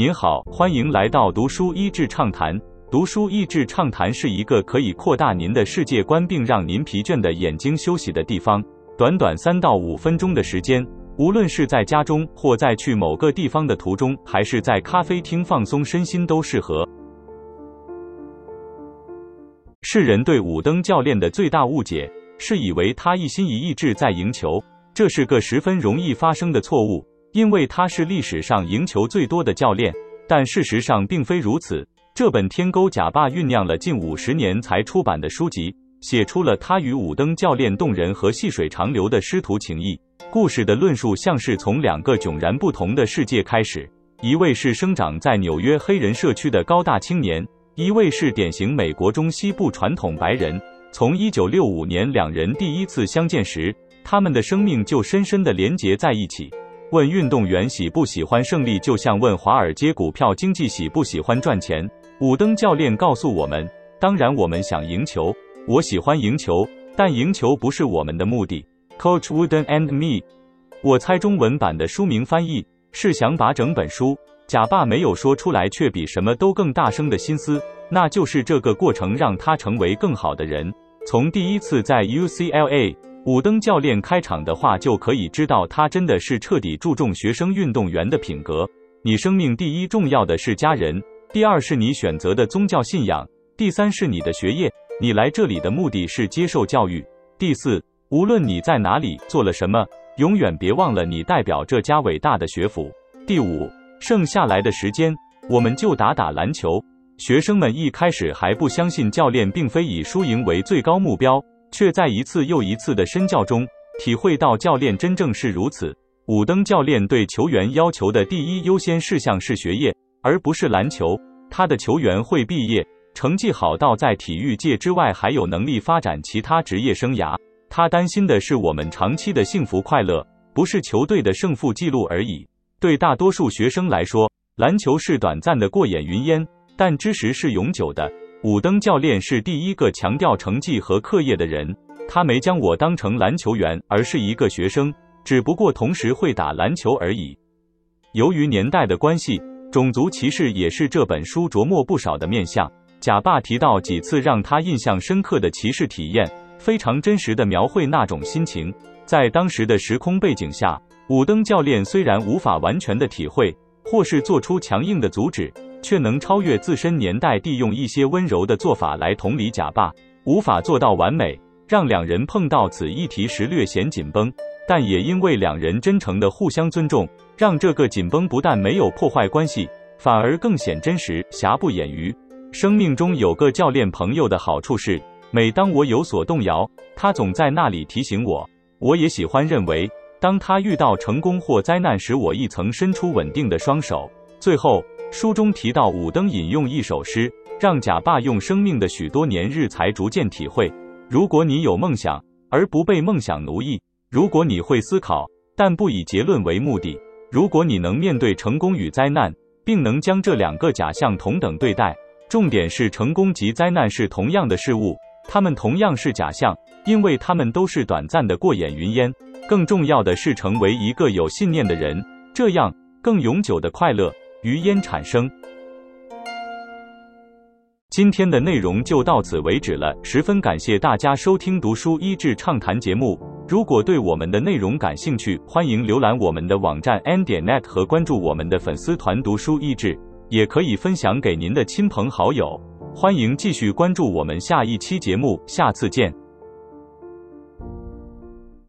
您好，欢迎来到读书益智畅谈。读书益智畅谈是一个可以扩大您的世界观，并让您疲倦的眼睛休息的地方。短短三到五分钟的时间，无论是在家中，或在去某个地方的途中，还是在咖啡厅放松身心，都适合。世人对武登教练的最大误解，是以为他一心一意志在赢球，这是个十分容易发生的错误。因为他是历史上赢球最多的教练，但事实上并非如此。这本天钩假霸酝酿了近五十年才出版的书籍，写出了他与武登教练动人和细水长流的师徒情谊。故事的论述像是从两个迥然不同的世界开始：一位是生长在纽约黑人社区的高大青年，一位是典型美国中西部传统白人。从一九六五年两人第一次相见时，他们的生命就深深的连结在一起。问运动员喜不喜欢胜利，就像问华尔街股票经济喜不喜欢赚钱。武登教练告诉我们：当然，我们想赢球，我喜欢赢球，但赢球不是我们的目的。Coach Wooden and me，我猜中文版的书名翻译是想把整本书假爸没有说出来，却比什么都更大声的心思，那就是这个过程让他成为更好的人。从第一次在 UCLA。武登教练开场的话就可以知道，他真的是彻底注重学生运动员的品格。你生命第一重要的是家人，第二是你选择的宗教信仰，第三是你的学业。你来这里的目的是接受教育。第四，无论你在哪里做了什么，永远别忘了你代表这家伟大的学府。第五，剩下来的时间，我们就打打篮球。学生们一开始还不相信教练并非以输赢为最高目标。却在一次又一次的身教中体会到教练真正是如此。武登教练对球员要求的第一优先事项是学业，而不是篮球。他的球员会毕业，成绩好到在体育界之外还有能力发展其他职业生涯。他担心的是我们长期的幸福快乐，不是球队的胜负记录而已。对大多数学生来说，篮球是短暂的过眼云烟，但知识是永久的。武登教练是第一个强调成绩和课业的人，他没将我当成篮球员，而是一个学生，只不过同时会打篮球而已。由于年代的关系，种族歧视也是这本书琢磨不少的面相。贾爸提到几次让他印象深刻的歧视体验，非常真实的描绘那种心情。在当时的时空背景下，武登教练虽然无法完全的体会，或是做出强硬的阻止。却能超越自身年代地，用一些温柔的做法来同理假爸，无法做到完美，让两人碰到此议题时略显紧绷，但也因为两人真诚的互相尊重，让这个紧绷不但没有破坏关系，反而更显真实，瑕不掩瑜。生命中有个教练朋友的好处是，每当我有所动摇，他总在那里提醒我。我也喜欢认为，当他遇到成功或灾难时，我亦曾伸出稳定的双手。最后。书中提到，武登引用一首诗，让贾爸用生命的许多年日才逐渐体会：如果你有梦想，而不被梦想奴役；如果你会思考，但不以结论为目的；如果你能面对成功与灾难，并能将这两个假象同等对待。重点是，成功及灾难是同样的事物，它们同样是假象，因为它们都是短暂的过眼云烟。更重要的是，成为一个有信念的人，这样更永久的快乐。余烟产生。今天的内容就到此为止了，十分感谢大家收听读书益智畅谈节目。如果对我们的内容感兴趣，欢迎浏览我们的网站 n 点 net 和关注我们的粉丝团读书益智，也可以分享给您的亲朋好友。欢迎继续关注我们下一期节目，下次见。